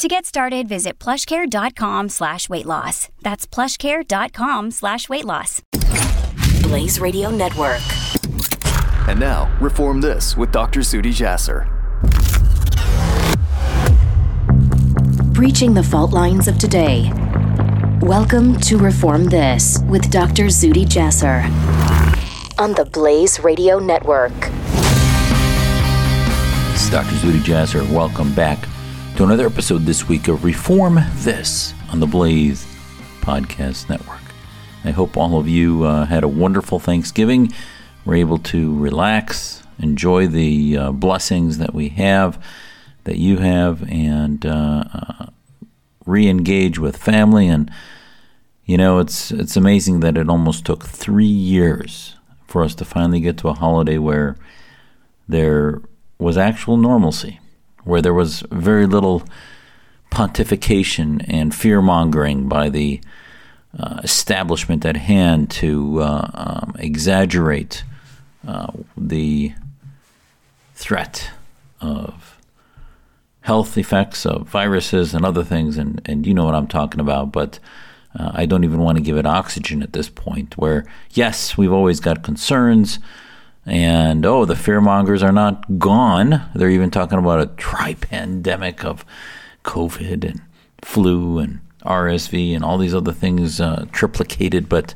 To get started, visit plushcare.com slash weight loss. That's plushcare.com slash weight loss. Blaze Radio Network. And now, Reform This with Dr. Zuhdi Jasser. Breaching the fault lines of today. Welcome to Reform This with Dr. Zuhdi Jasser on the Blaze Radio Network. This is Dr. Zuhdi Jasser. Welcome back to another episode this week of Reform This on the Blaze Podcast Network. I hope all of you uh, had a wonderful Thanksgiving, were able to relax, enjoy the uh, blessings that we have, that you have, and uh, uh re-engage with family. And you know, it's it's amazing that it almost took three years for us to finally get to a holiday where there was actual normalcy where there was very little pontification and fear mongering by the uh, establishment at hand to uh, um, exaggerate uh, the threat of health effects of viruses and other things, and, and you know what I'm talking about, but uh, I don't even want to give it oxygen at this point. Where, yes, we've always got concerns and oh, the fearmongers are not gone. They're even talking about a tri pandemic of COVID and flu and RSV and all these other things uh, triplicated. But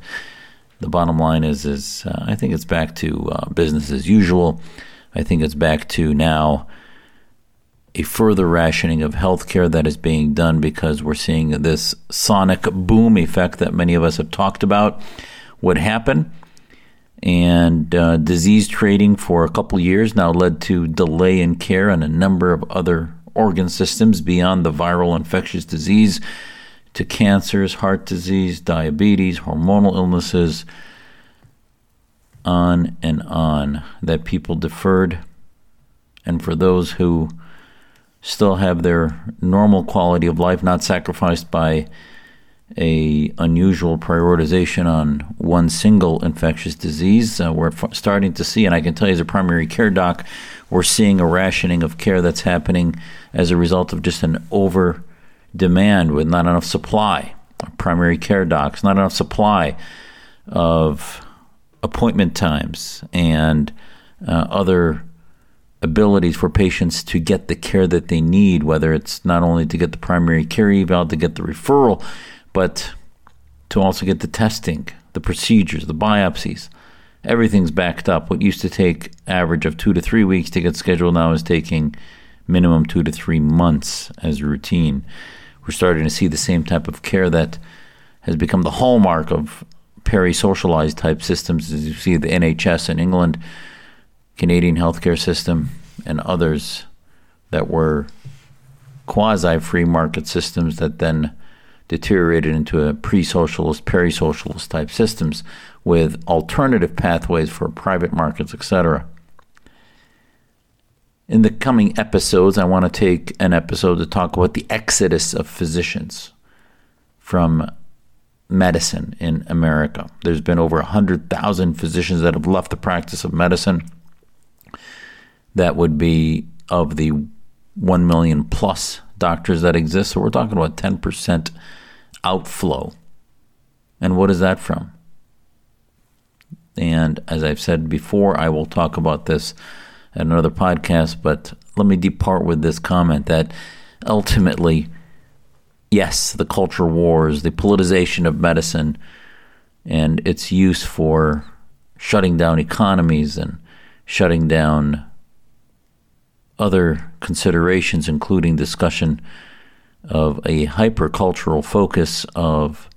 the bottom line is, is uh, I think it's back to uh, business as usual. I think it's back to now a further rationing of healthcare that is being done because we're seeing this sonic boom effect that many of us have talked about would happen and uh, disease trading for a couple years now led to delay in care on a number of other organ systems beyond the viral infectious disease to cancers, heart disease, diabetes, hormonal illnesses, on and on that people deferred. And for those who still have their normal quality of life not sacrificed by a unusual prioritization on one single infectious disease. Uh, we're f- starting to see, and I can tell you as a primary care doc, we're seeing a rationing of care that's happening as a result of just an over demand with not enough supply. Primary care docs, not enough supply of appointment times and uh, other abilities for patients to get the care that they need, whether it's not only to get the primary care eval, to get the referral, but to also get the testing, the procedures, the biopsies. Everything's backed up. What used to take average of two to three weeks to get scheduled now is taking minimum two to three months as routine. We're starting to see the same type of care that has become the hallmark of peri-socialized type systems, as you see the NHS in England, Canadian healthcare system, and others that were quasi free market systems that then deteriorated into a pre-socialist, peri-socialist type systems with alternative pathways for private markets, etc. In the coming episodes, I want to take an episode to talk about the exodus of physicians from medicine in America. There's been over 100,000 physicians that have left the practice of medicine. That would be of the 1 million plus doctors that exist. So we're talking about 10% outflow. And what is that from? And as I've said before, I will talk about this at another podcast, but let me depart with this comment that ultimately, yes, the culture wars, the politicization of medicine, and its use for shutting down economies and shutting down other considerations, including discussion of a hypercultural focus of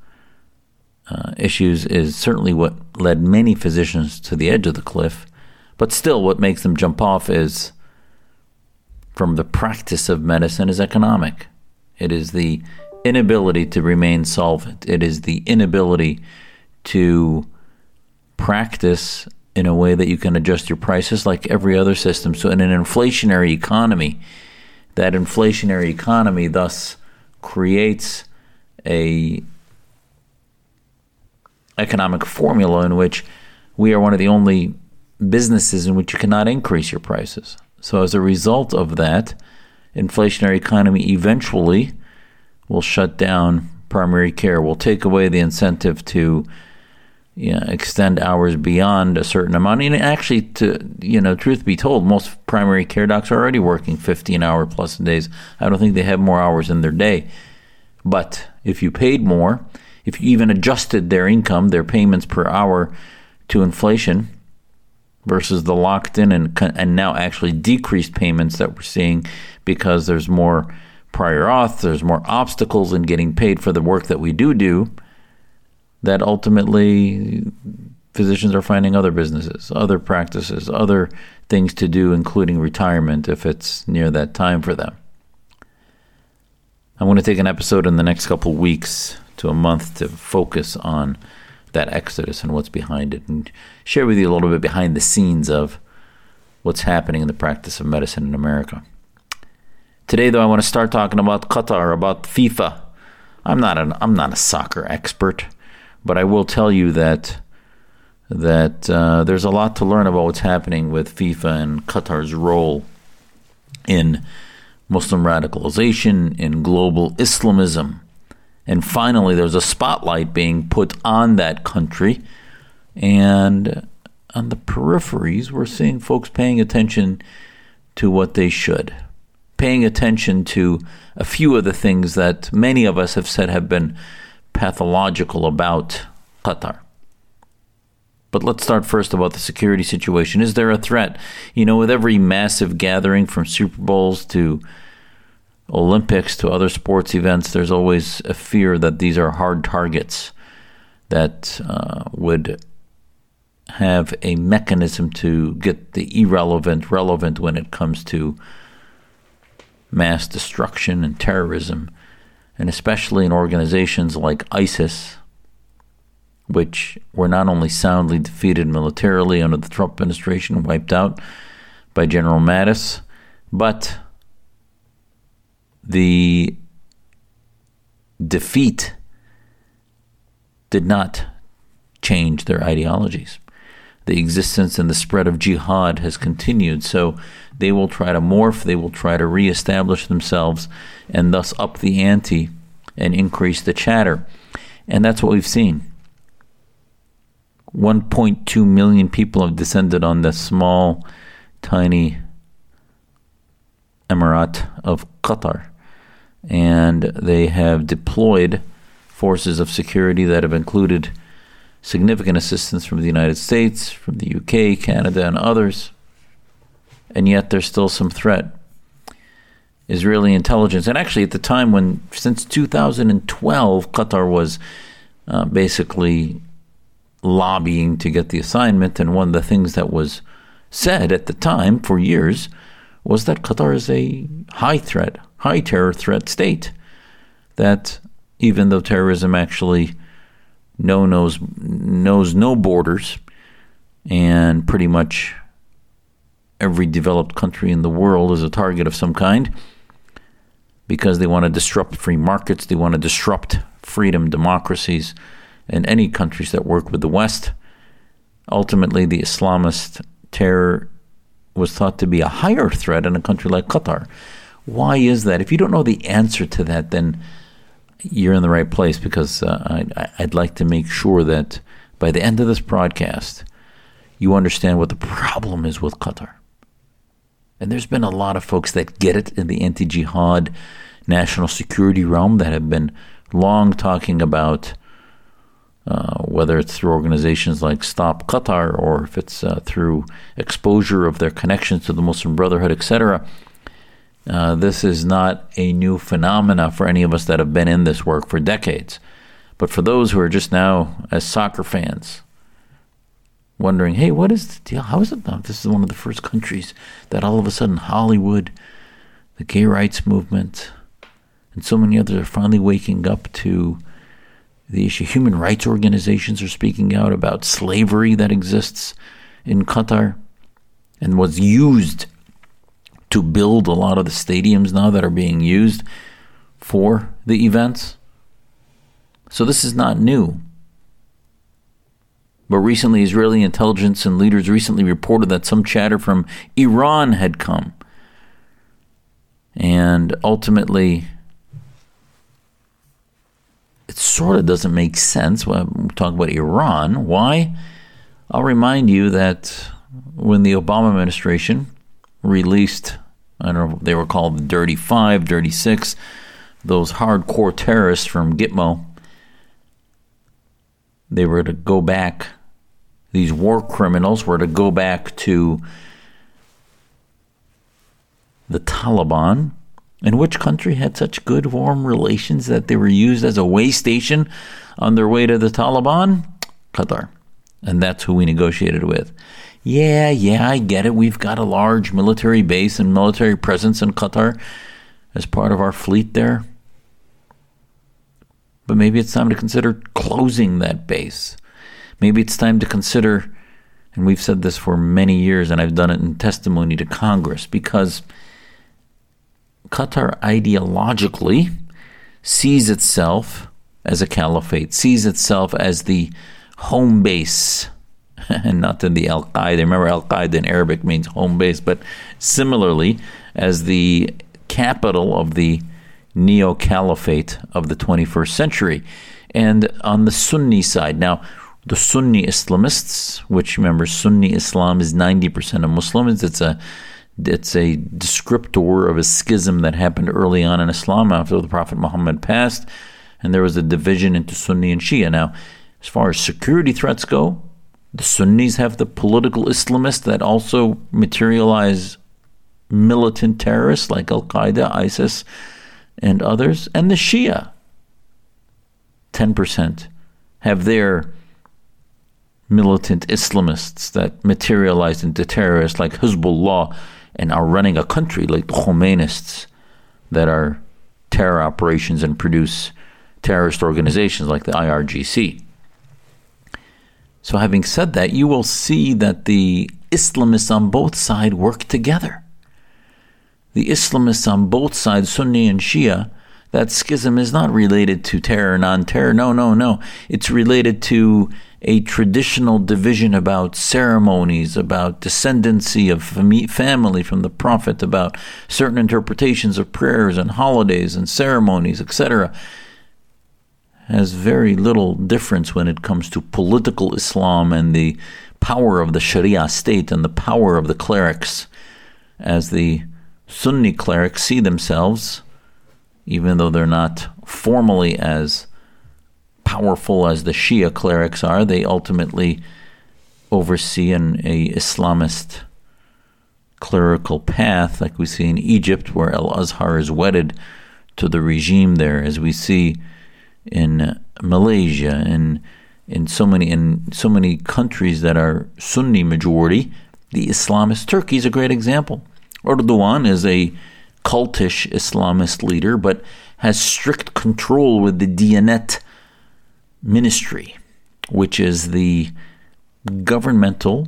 uh, issues, is certainly what led many physicians to the edge of the cliff. But still, what makes them jump off is from the practice of medicine is economic. It is the inability to remain solvent. It is the inability to practice in a way that you can adjust your prices like every other system. So, in an inflationary economy, that inflationary economy thus creates a economic formula in which we are one of the only businesses in which you cannot increase your prices. So, as a result of that, inflationary economy eventually will shut down primary care, will take away the incentive to you know, extend hours beyond a certain amount. And actually, to you know, truth be told, most primary care docs are already working 15 hour plus days. I don't think they have more hours in their day. But if you paid more, if you even adjusted their income, their payments per hour to inflation versus the locked in and, and now actually decreased payments that we're seeing because there's more prior auth, there's more obstacles in getting paid for the work that we do do, that ultimately physicians are finding other businesses, other practices, other things to do, including retirement if it's near that time for them. I'm going to take an episode in the next couple weeks to a month to focus on that exodus and what's behind it and share with you a little bit behind the scenes of what's happening in the practice of medicine in America. Today, though, I want to start talking about Qatar, about FIFA. I'm not an I'm not a soccer expert, but I will tell you that that uh, there's a lot to learn about what's happening with FIFA and Qatar's role in Muslim radicalization, in global Islamism, and finally, there's a spotlight being put on that country. And on the peripheries, we're seeing folks paying attention to what they should, paying attention to a few of the things that many of us have said have been pathological about Qatar. But let's start first about the security situation. Is there a threat? You know, with every massive gathering from Super Bowls to Olympics to other sports events, there's always a fear that these are hard targets that uh, would have a mechanism to get the irrelevant relevant when it comes to mass destruction and terrorism, and especially in organizations like ISIS, which were not only soundly defeated militarily under the Trump administration, wiped out by General Mattis, but the defeat did not change their ideologies. The existence and the spread of jihad has continued, so they will try to morph, they will try to reestablish themselves, and thus up the ante and increase the chatter. And that's what we've seen. 1.2 million people have descended on the small, tiny Emirate of Qatar and they have deployed forces of security that have included significant assistance from the United States, from the UK, Canada, and others. And yet there's still some threat. Israeli intelligence, and actually at the time when, since 2012, Qatar was uh, basically lobbying to get the assignment, and one of the things that was said at the time for years was that Qatar is a high threat, high terror threat state. That even though terrorism actually no knows knows no borders, and pretty much every developed country in the world is a target of some kind because they want to disrupt free markets, they want to disrupt freedom, democracies, and any countries that work with the West. Ultimately, the Islamist terror was thought to be a higher threat in a country like Qatar. Why is that? If you don't know the answer to that, then you're in the right place because uh, I, I'd like to make sure that by the end of this broadcast, you understand what the problem is with Qatar. And there's been a lot of folks that get it in the anti jihad national security realm that have been long talking about uh, whether it's through organizations like Stop Qatar or if it's uh, through exposure of their connections to the Muslim Brotherhood, etc. Uh, this is not a new phenomena for any of us that have been in this work for decades. But for those who are just now, as soccer fans, wondering, hey, what is the deal? How is it now? This is one of the first countries that all of a sudden Hollywood, the gay rights movement, and so many others are finally waking up to the issue. Human rights organizations are speaking out about slavery that exists in Qatar and was used to build a lot of the stadiums now that are being used for the events. So this is not new. But recently, Israeli intelligence and leaders recently reported that some chatter from Iran had come. And ultimately, it sort of doesn't make sense when we talk about Iran. Why? I'll remind you that when the Obama administration released, I don't know, they were called the Dirty Five, Dirty Six, those hardcore terrorists from Gitmo, they were to go back, these war criminals were to go back to the Taliban. And which country had such good, warm relations that they were used as a way station on their way to the Taliban? Qatar. And that's who we negotiated with. Yeah, yeah, I get it. We've got a large military base and military presence in Qatar as part of our fleet there. But maybe it's time to consider closing that base. Maybe it's time to consider, and we've said this for many years, and I've done it in testimony to Congress, because Qatar ideologically sees itself as a caliphate, sees itself as the home base and not in the Al Qaeda. Remember, Al Qaeda in Arabic means home base, but similarly, as the capital of the neo caliphate of the 21st century. And on the Sunni side, now, the Sunni Islamists, which remember, Sunni Islam is 90% of Muslims, it's a it's a descriptor of a schism that happened early on in Islam after the Prophet Muhammad passed, and there was a division into Sunni and Shia. Now, as far as security threats go, the Sunnis have the political Islamists that also materialize militant terrorists like Al Qaeda, ISIS, and others. And the Shia, 10%, have their militant Islamists that materialize into terrorists like Hezbollah and are running a country like the Khomeinists that are terror operations and produce terrorist organizations like the IRGC. So, having said that, you will see that the Islamists on both sides work together. The Islamists on both sides, Sunni and Shia, that schism is not related to terror, non terror. No, no, no. It's related to a traditional division about ceremonies, about descendancy of family from the Prophet, about certain interpretations of prayers and holidays and ceremonies, etc has very little difference when it comes to political Islam and the power of the Sharia state and the power of the clerics, as the Sunni clerics see themselves, even though they're not formally as powerful as the Shia clerics are, they ultimately oversee an a Islamist clerical path, like we see in Egypt, where Al Azhar is wedded to the regime there, as we see in Malaysia and in so many in so many countries that are Sunni majority, the Islamist Turkey is a great example. Erdogan is a cultish Islamist leader, but has strict control with the Diyanet ministry, which is the governmental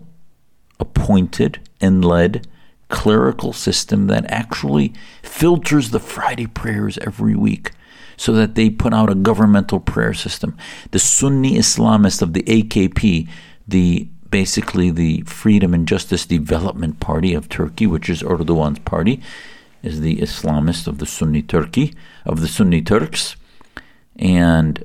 appointed and led clerical system that actually filters the Friday prayers every week so that they put out a governmental prayer system. The Sunni Islamists of the AKP, the basically the Freedom and Justice Development Party of Turkey, which is Erdogan's party, is the Islamist of the Sunni Turkey, of the Sunni Turks, and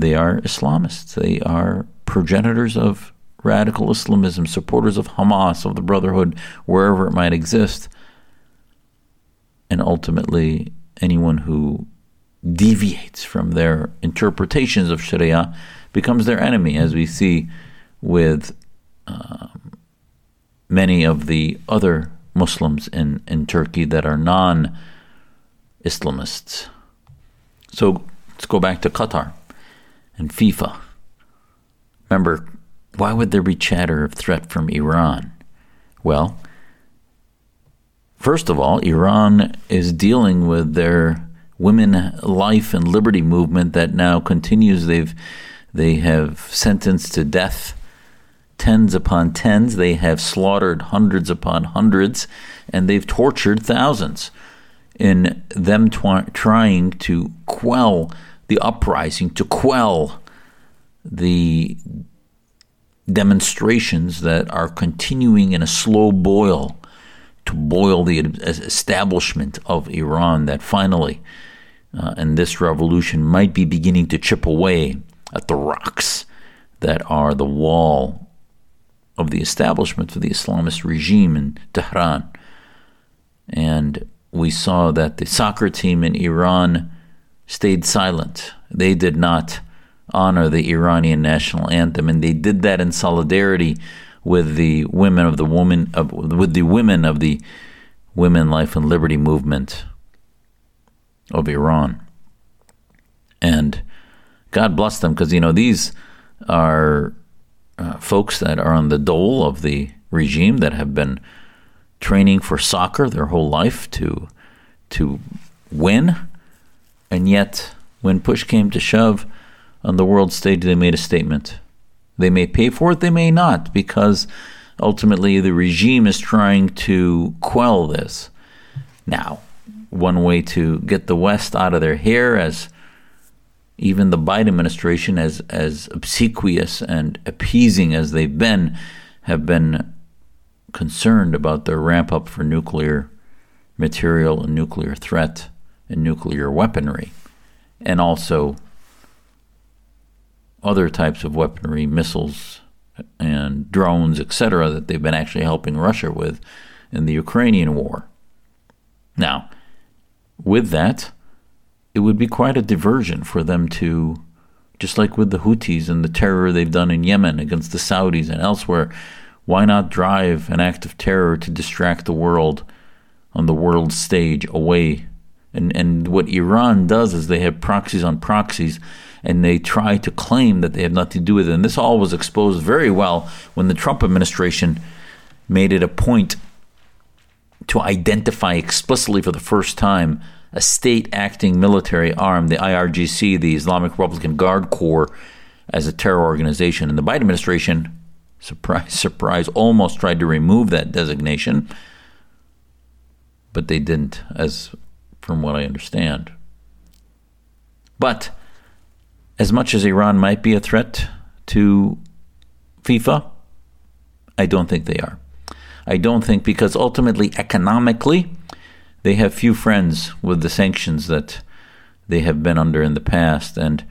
they are Islamists. They are progenitors of radical Islamism, supporters of Hamas, of the Brotherhood, wherever it might exist. And ultimately, anyone who deviates from their interpretations of Sharia becomes their enemy, as we see with um, many of the other Muslims in, in Turkey that are non Islamists. So let's go back to Qatar and FIFA. Remember, why would there be chatter of threat from Iran? Well, first of all, Iran is dealing with their women life and liberty movement that now continues. They've they have sentenced to death tens upon tens. They have slaughtered hundreds upon hundreds, and they've tortured thousands in them trying to quell the uprising, to quell the demonstrations that are continuing in a slow boil to boil the establishment of Iran that finally, uh, and this revolution might be beginning to chip away at the rocks that are the wall of the establishment of the Islamist regime in Tehran. And we saw that the soccer team in Iran stayed silent. They did not honor the Iranian national anthem, and they did that in solidarity with the women of the woman of, with the women of the Women, Life, and Liberty movement of Iran. And God bless them because you know these are uh, folks that are on the dole of the regime that have been training for soccer their whole life to to win, and yet when push came to shove on the world stage, they made a statement. They may pay for it, they may not, because ultimately the regime is trying to quell this. Now, one way to get the West out of their hair, as even the Biden administration, as as obsequious and appeasing as they've been, have been concerned about their ramp up for nuclear material and nuclear threat and nuclear weaponry, and also other types of weaponry, missiles and drones, etc., that they've been actually helping Russia with in the Ukrainian war. Now, with that, it would be quite a diversion for them to, just like with the Houthis and the terror they've done in Yemen against the Saudis and elsewhere, why not drive an act of terror to distract the world on the world stage away? And, and what Iran does is they have proxies on proxies and they try to claim that they have nothing to do with it. And this all was exposed very well when the Trump administration made it a point to identify explicitly for the first time a state acting military arm, the IRGC, the Islamic Republican Guard Corps, as a terror organization. And the Biden administration, surprise, surprise, almost tried to remove that designation, but they didn't, as from what I understand. But as much as Iran might be a threat to FIFA, I don't think they are. I don't think because ultimately, economically, they have few friends with the sanctions that they have been under in the past, and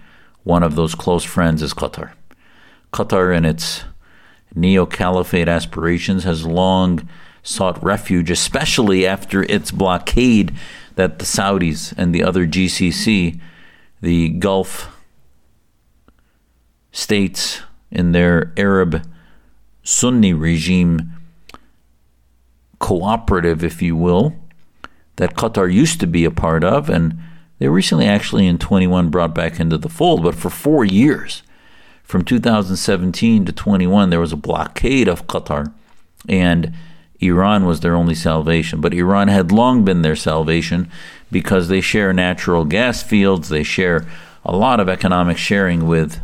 one of those close friends is Qatar. Qatar, in its neo caliphate aspirations, has long sought refuge, especially after its blockade that the Saudis and the other GCC, the Gulf states in their Arab Sunni regime cooperative, if you will, that Qatar used to be a part of, and they recently actually in 21 brought back into the fold. But for four years, from 2017 to 21, there was a blockade of Qatar, and Iran was their only salvation. But Iran had long been their salvation because they share natural gas fields, they share a lot of economic sharing with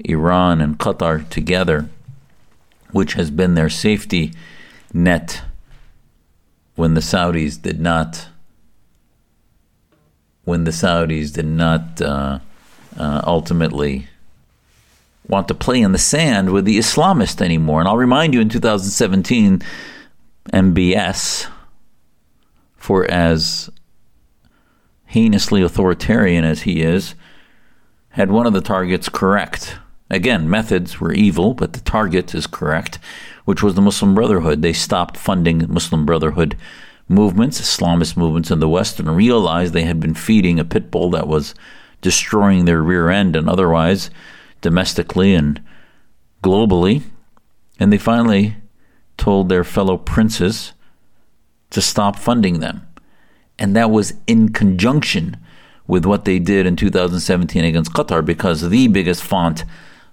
Iran and Qatar together, which has been their safety net when the Saudis did not when the Saudis did not uh, uh, ultimately want to play in the sand with the Islamist anymore. And I'll remind you, in 2017, MBS, for as heinously authoritarian as he is, had one of the targets correct Again, methods were evil, but the target is correct, which was the Muslim Brotherhood. They stopped funding Muslim Brotherhood movements, Islamist movements in the West, and realized they had been feeding a pit bull that was destroying their rear end and otherwise domestically and globally. And they finally told their fellow princes to stop funding them. And that was in conjunction with what they did in 2017 against Qatar because the biggest font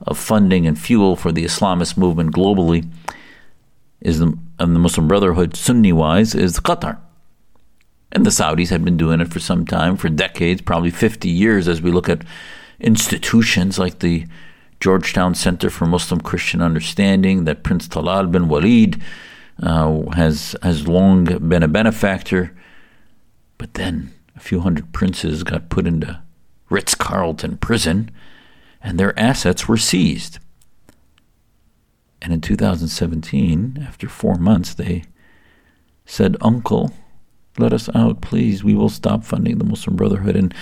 of funding and fuel for the Islamist movement globally is the, and the Muslim Brotherhood, Sunni wise, is Qatar. And the Saudis have been doing it for some time, for decades, probably 50 years, as we look at institutions like the Georgetown Center for Muslim Christian Understanding, that Prince Talal bin Walid uh, has, has long been a benefactor. But then a few hundred princes got put into Ritz Carlton prison, and their assets were seized. And in 2017, after four months, they said, Uncle, let us out, please. We will stop funding the Muslim Brotherhood. And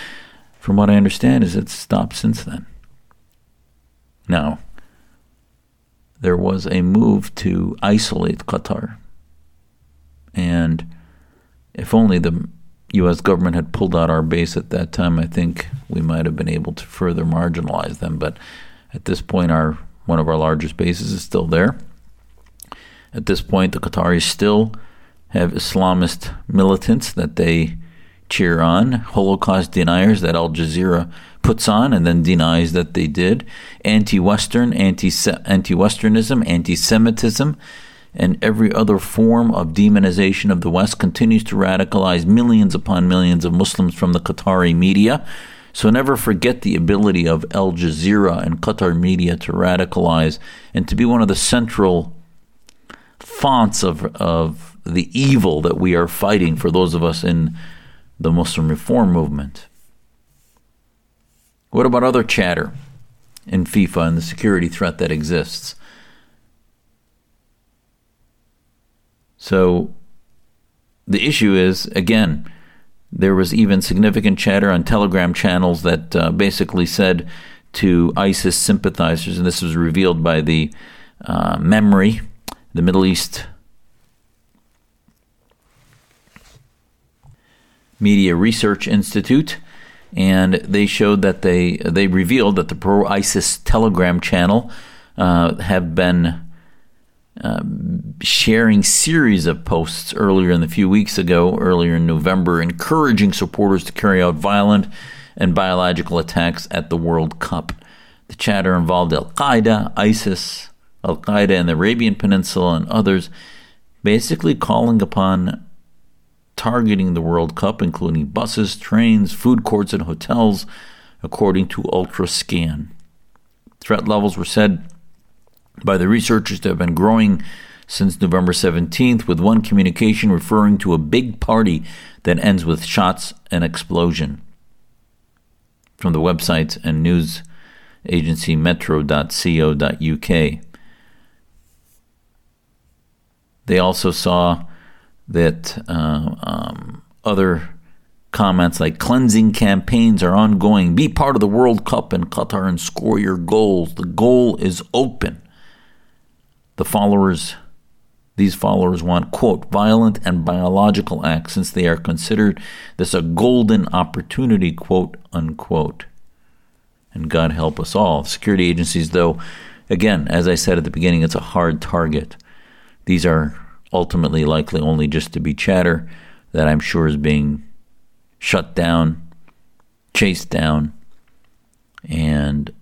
from what I understand, is it's stopped since then. Now, there was a move to isolate Qatar. And if only the U.S. government had pulled out our base at that time, I think we might have been able to further marginalize them. But at this point, our one of our largest bases is still there. At this point, the Qataris still have Islamist militants that they cheer on, Holocaust deniers that Al Jazeera puts on and then denies that they did, anti-Western, anti-Westernism, anti-Semitism and every other form of demonization of the West continues to radicalize millions upon millions of Muslims from the Qatari media. So never forget the ability of Al Jazeera and Qatar media to radicalize and to be one of the central fonts of, of the evil that we are fighting for those of us in the Muslim reform movement. What about other chatter in FIFA and the security threat that exists? So the issue is, again, there was even significant chatter on Telegram channels that uh, basically said to ISIS sympathizers, and this was revealed by the uh, MEMRI, the Middle East Media Research Institute, and they showed that they they revealed that the pro ISIS Telegram channel uh, have been uh, sharing series of posts earlier in the few weeks ago, earlier in November, encouraging supporters to carry out violent and biological attacks at the World Cup. The chatter involved Al Qaeda, ISIS, Al Qaeda in the Arabian Peninsula, and others, basically calling upon targeting the World Cup, including buses, trains, food courts, and hotels, according to Ultrascan. Threat levels were said by the researchers to have been growing since November 17th, with one communication referring to a big party that ends with shots and explosion. From the website and news agency metro.co.uk. They also saw that uh, um, other comments like cleansing campaigns are ongoing. Be part of the World Cup in Qatar and score your goals. The goal is open. The followers, these followers want, quote, violent and biological acts since they are considered this a golden opportunity, quote, unquote. And God help us all. Security agencies, though, again, as I said at the beginning, it's a hard target. These are ultimately likely only just to be chatter that I'm sure is being shut down, chased down, and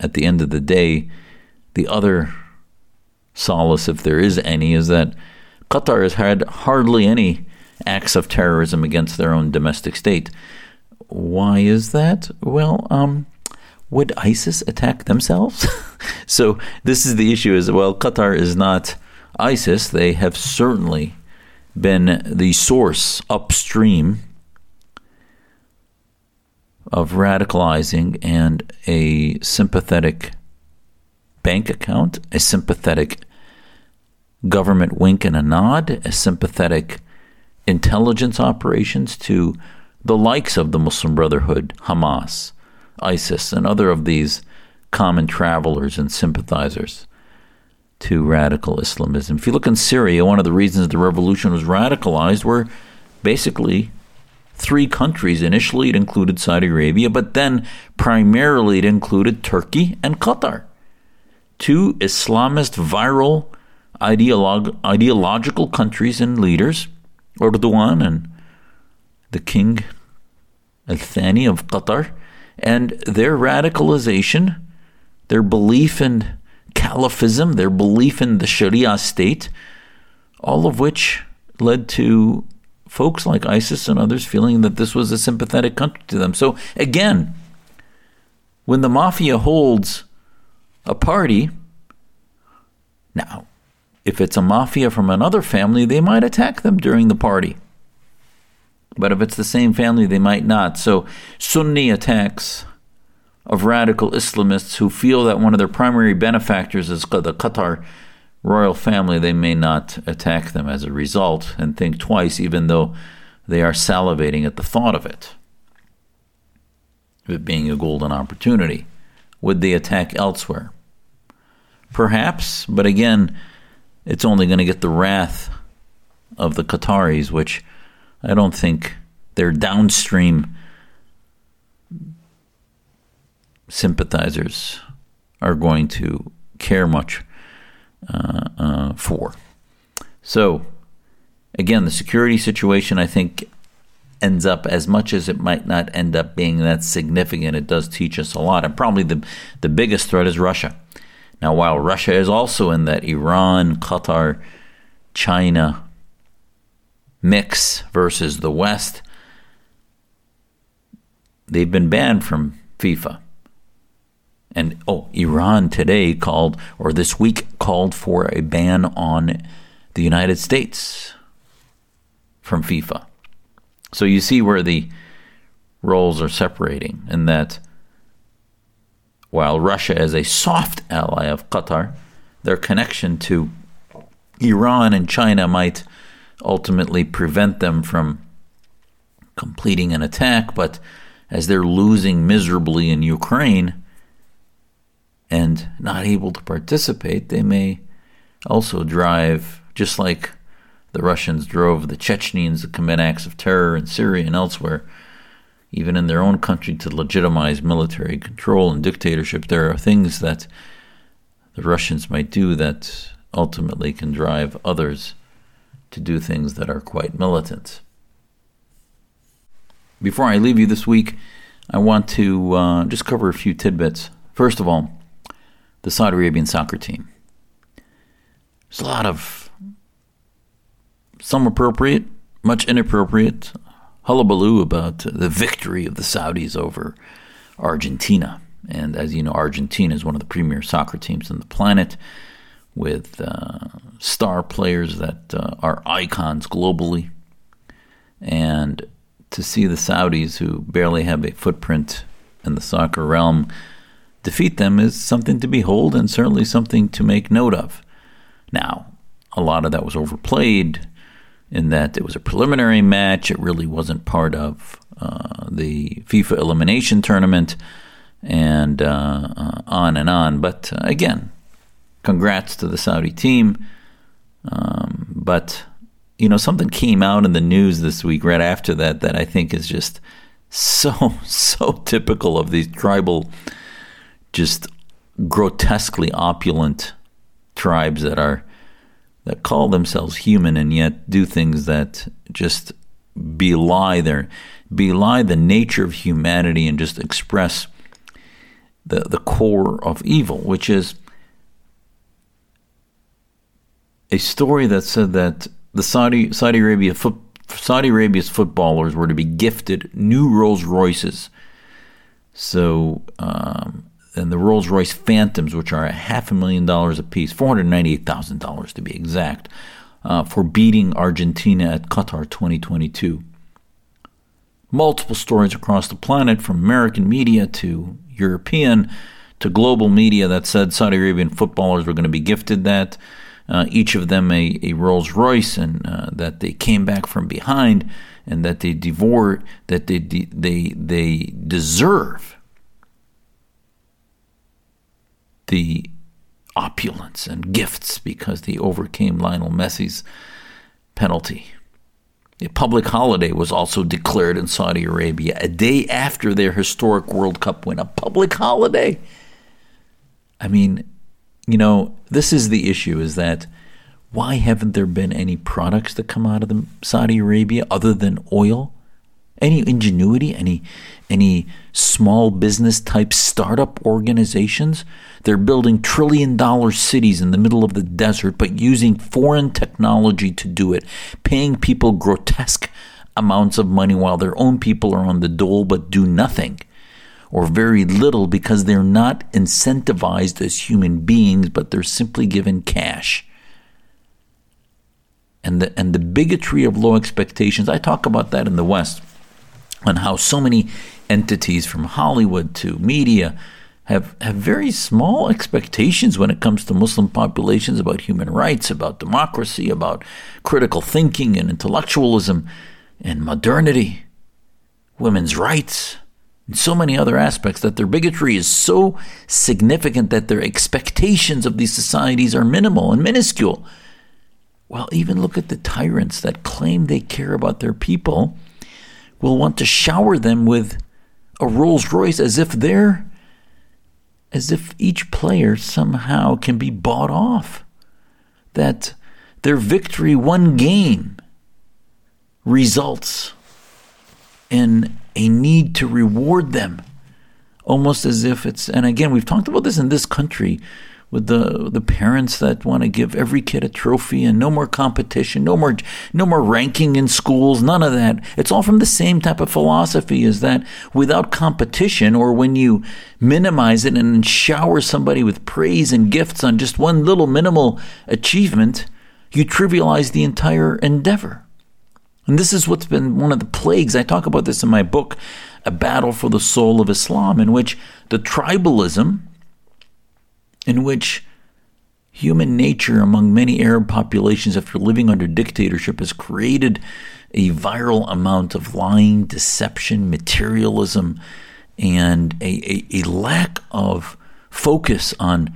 at the end of the day, the other solace, if there is any, is that Qatar has had hardly any acts of terrorism against their own domestic state. Why is that? Well, um, would ISIS attack themselves? so this is the issue: is well, Qatar is not ISIS, they have certainly been the source upstream of radicalizing and a sympathetic bank account, a sympathetic government wink and a nod, a sympathetic intelligence operations to the likes of the Muslim Brotherhood, Hamas, ISIS, and other of these common travelers and sympathizers to radical Islamism. If you look in Syria, one of the reasons the revolution was radicalized were basically three countries. Initially, it included Saudi Arabia, but then primarily it included Turkey and Qatar. Two Islamist viral ideolog- ideological countries and leaders, Erdogan and the King Al Thani of Qatar, and their radicalization, their belief in Caliphism, their belief in the Sharia state, all of which led to folks like ISIS and others feeling that this was a sympathetic country to them. So again, when the mafia holds a party, now, if it's a mafia from another family, they might attack them during the party. But if it's the same family, they might not. So, Sunni attacks of radical Islamists who feel that one of their primary benefactors is the Qatar royal family, they may not attack them as a result and think twice, even though they are salivating at the thought of it, of it being a golden opportunity. Would they attack elsewhere? Perhaps, but again, it's only going to get the wrath of the Qataris, which I don't think their downstream sympathizers are going to care much uh, uh, for. So, again, the security situation, I think, ends up as much as it might not end up being that significant. It does teach us a lot, and probably the the biggest threat is Russia. Now, while Russia is also in that Iran, Qatar, China mix versus the West, they've been banned from FIFA. And oh, Iran today called, or this week called for a ban on the United States from FIFA. So you see where the roles are separating, and that while Russia is a soft ally of Qatar, their connection to Iran and China might ultimately prevent them from completing an attack. But as they're losing miserably in Ukraine and not able to participate, they may also drive, just like the Russians drove the Chechens to commit acts of terror in Syria and elsewhere even in their own country, to legitimize military control and dictatorship. There are things that the Russians might do that ultimately can drive others to do things that are quite militant. Before I leave you this week, I want to uh, just cover a few tidbits. First of all, the Saudi Arabian soccer team. There's a lot of some appropriate, much inappropriate, hullabaloo about the victory of the Saudis over Argentina. And as you know, Argentina is one of the premier soccer teams on the planet with uh, star players that uh, are icons globally. And to see the Saudis, who barely have a footprint in the soccer realm, defeat them is something to behold and certainly something to make note of. Now, a lot of that was overplayed in that it was a preliminary match. It really wasn't part of uh, the FIFA elimination tournament, and uh, uh, on and on. But uh, again, congrats to the Saudi team. Um, but you know, something came out in the news this week right after that that I think is just so so typical of these tribal, just grotesquely opulent tribes that are that call themselves human and yet do things that just belie their belie the nature of humanity and just express the the core of evil, which is a story that said that the Saudi Saudi Arabia foot, Saudi Arabia's footballers were to be gifted new Rolls Royces. So um, and the Rolls Royce Phantoms, which are a half a million dollars apiece, $498,000 to be exact, uh, for beating Argentina at Qatar 2022. Multiple stories across the planet, from American media to European to global media, that said Saudi Arabian footballers were going to be gifted that. Uh, each of them a, a Rolls Royce, and uh, that they came back from behind, and that they devoured, that they they they deserve the opulence and gifts because they overcame Lionel Messi's penalty. A public holiday was also declared in Saudi Arabia a day after their historic World Cup win. A public holiday. I mean, you know, this is the issue is that why haven't there been any products that come out of Saudi Arabia other than oil Any ingenuity, any any small business type startup organizations? They're building trillion dollar cities in the middle of the desert, but using foreign technology to do it, paying people grotesque amounts of money while their own people are on the dole but do nothing or very little because they're not incentivized as human beings, but they're simply given cash. And the, and the bigotry of low expectations, I talk about that in the West, on how so many entities from Hollywood to media have, have very small expectations when it comes to Muslim populations about human rights, about democracy, about critical thinking and intellectualism and modernity, women's rights and so many other aspects that their bigotry is so significant that their expectations of these societies are minimal and minuscule. Well, even look at the tyrants that claim they care about their people will want to shower them with a Rolls Royce as if they're as if each player somehow can be bought off. That their victory one game results in a need to reward them, almost as if it's. And again, we've talked about this in this country with the the parents that want to give every kid a trophy and no more competition, no more no more ranking in schools, none of that. It's all from the same type of philosophy is that without competition or when you minimize it and shower somebody with praise and gifts on just one little minimal achievement, you trivialize the entire endeavor. And this is what's been one of the plagues. I talk about this in my book, A Battle for the Soul of Islam, in which the tribalism, in which human nature among many Arab populations, after living under dictatorship, has created a viral amount of lying, deception, materialism, and a, a, a lack of focus on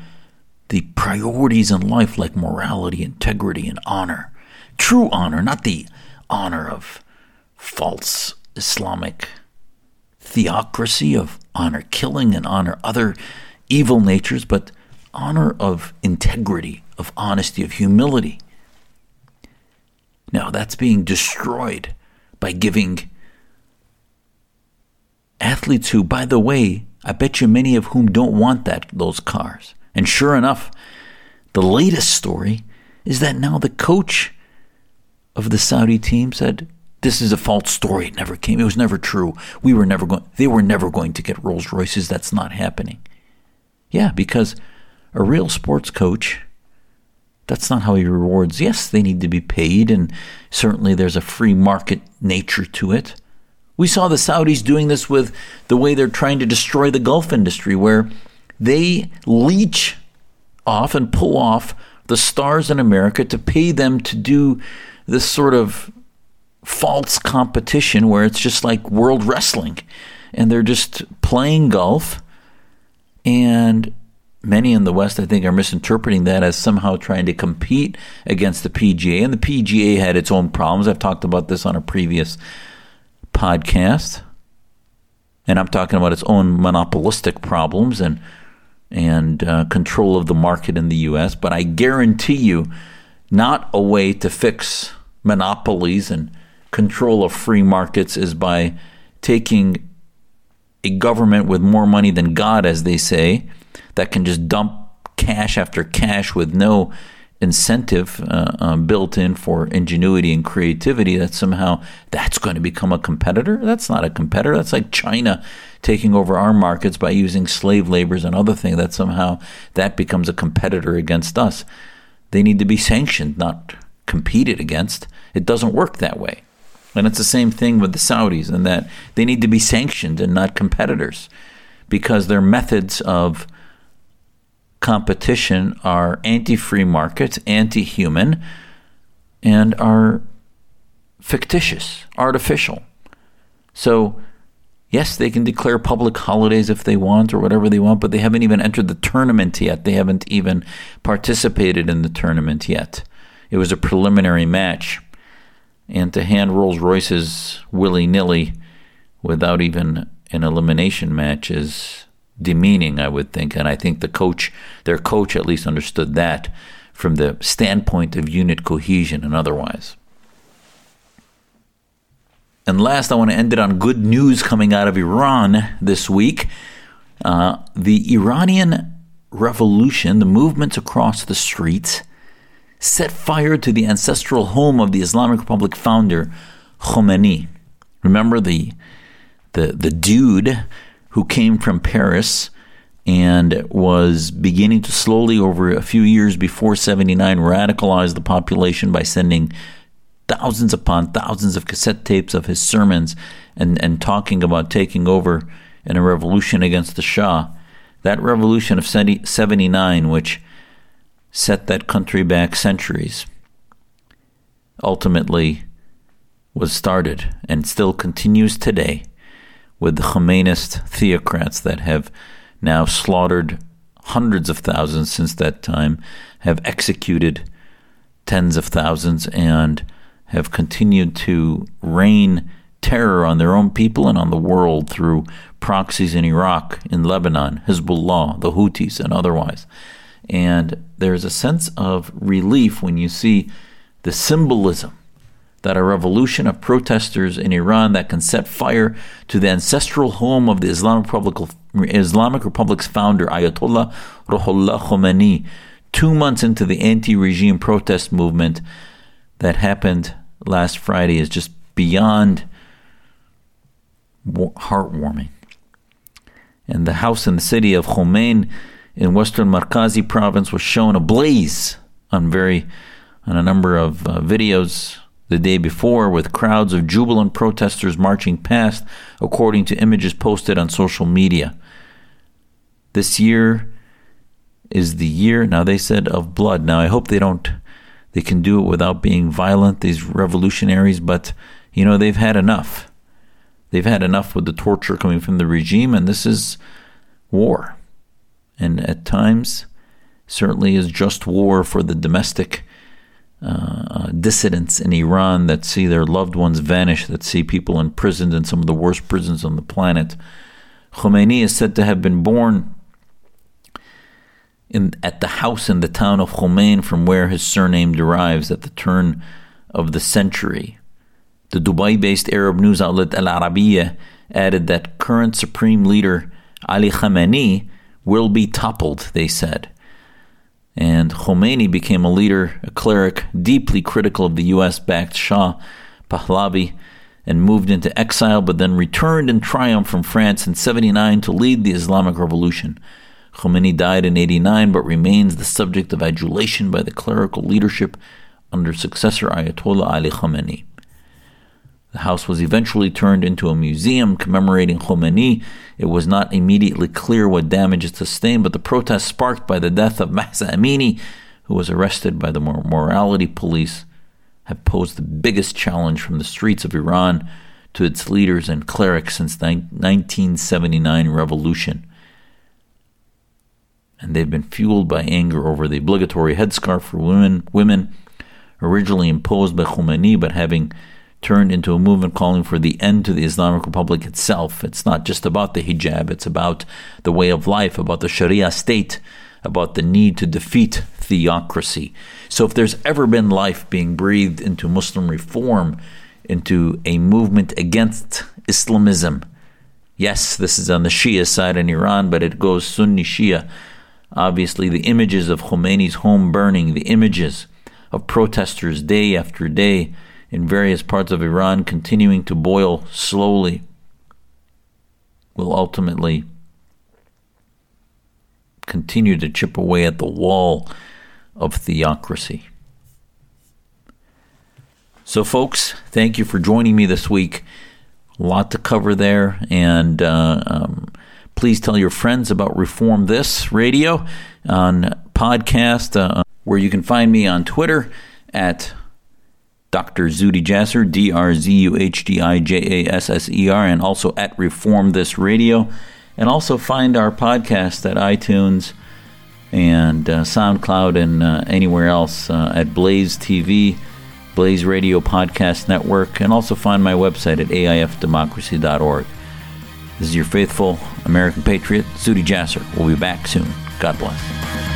the priorities in life like morality, integrity, and honor. True honor, not the honor of false Islamic theocracy, of honor killing and honor other evil natures, but honor of integrity, of honesty, of humility. Now, that's being destroyed by giving athletes who, by the way, I bet you many of whom don't want that those cars. And sure enough, the latest story is that now the coach of the Saudi team said, "This is a false story. It never came. It was never true. We were never going. They were never going to get Rolls Royces. That's not happening." Yeah, because a real sports coach, that's not how he rewards. Yes, they need to be paid, and certainly there's a free market nature to it. We saw the Saudis doing this with the way they're trying to destroy the Gulf industry, where they leech off and pull off the stars in America to pay them to do this sort of false competition where it's just like world wrestling and they're just playing golf and many in the west i think are misinterpreting that as somehow trying to compete against the pga and the pga had its own problems. I've talked about this on a previous podcast. And i'm talking about its own monopolistic problems and and uh, control of the market in the us but i guarantee you not a way to fix monopolies and control of free markets is by taking a government with more money than God, as they say, that can just dump cash after cash with no incentive uh, um, built in for ingenuity and creativity that somehow that's going to become a competitor that's not a competitor that's like china taking over our markets by using slave labors and other things that somehow that becomes a competitor against us they need to be sanctioned not competed against. It doesn't work that way. And it's the same thing with the Saudis, in that they need to be sanctioned and not competitors because their methods of competition are anti free market, anti human, and are fictitious, artificial. So, yes, they can declare public holidays if they want or whatever they want, but they haven't even entered the tournament yet. They haven't even participated in the tournament yet. It was a preliminary match. And to hand Rolls Royces willy nilly without even an elimination match is demeaning, I would think. And I think the coach, their coach, at least understood that from the standpoint of unit cohesion and otherwise. And last, I want to end it on good news coming out of Iran this week. Uh, the Iranian revolution, the movements across the streets, set fire to the ancestral home of the Islamic Republic founder, Khomeini. Remember the, the, the dude who came from Paris and was beginning to slowly, over a few years before 79, radicalize the population by sending thousands upon thousands of cassette tapes of his sermons and, and talking about taking over in a revolution against the Shah. That revolution of 79, which set that country back centuries, ultimately was started and still continues today with the Khomeinist theocrats that have now slaughtered hundreds of thousands since that time, have executed tens of thousands, and have continued to rain terror on their own people and on the world through proxies in Iraq, in Lebanon, Hezbollah, the Houthis, and otherwise. And there's a sense of relief when you see the symbolism that a revolution of protesters in Iran that can set fire to the ancestral home of the Islamic, Republic, Islamic Republic's founder, Ayatollah Ruhollah Khomeini, two months into the anti regime protest movement that happened last Friday is just beyond heartwarming. And the house in the city of Khomein in western Markazi province was shown ablaze on very on a number of uh, videos the day before with crowds of jubilant protesters marching past according to images posted on social media. This year is the year now they said of blood. Now I hope they don't they can do it without being violent, these revolutionaries, but you know, they've had enough. They've had enough with the torture coming from the regime, and this is war. And at times, certainly is just war for the domestic uh, uh, dissidents in Iran that see their loved ones vanish, that see people imprisoned in some of the worst prisons on the planet. Khomeini is said to have been born in, at the house in the town of Khomein from where his surname derives at the turn of the century. The Dubai based Arab news outlet Al Arabiya added that current supreme leader Ali Khamenei will be toppled, they said. And Khomeini became a leader, a cleric, deeply critical of the US backed Shah Pahlavi, and moved into exile, but then returned in triumph from France in 79 to lead the Islamic Revolution. Khomeini died in 89 but remains the subject of adulation by the clerical leadership under successor Ayatollah Ali Khamenei. The house was eventually turned into a museum commemorating Khomeini. It was not immediately clear what damage it sustained, but the protests sparked by the death of Mahsa Amini, who was arrested by the morality police, have posed the biggest challenge from the streets of Iran to its leaders and clerics since the 1979 revolution and they've been fueled by anger over the obligatory headscarf for women, women originally imposed by Khomeini, but having turned into a movement calling for the end to the Islamic Republic itself. It's not just about the hijab, it's about the way of life, about the Sharia state, about the need to defeat theocracy. So, if there's ever been life being breathed into Muslim reform, into a movement against Islamism, yes, this is on the Shia side in Iran, but it goes Sunni Shia Obviously, the images of Khomeini's home burning, the images of protesters day after day in various parts of Iran continuing to boil slowly, will ultimately continue to chip away at the wall of theocracy. So, folks, thank you for joining me this week. A lot to cover there, and uh, um, Please tell your friends about Reform This Radio on podcast, uh, where you can find me on Twitter at Dr. Zuhdi Jasser, D R Z U H D I J A S S E R, and also at Reform This Radio. And also find our podcast at iTunes and uh, SoundCloud and uh, anywhere else uh, at Blaze TV, Blaze Radio Podcast Network, and also find my website at aifdemocracy.org. This is your faithful American patriot, Zuhdi Jasser. We'll be back soon. God bless.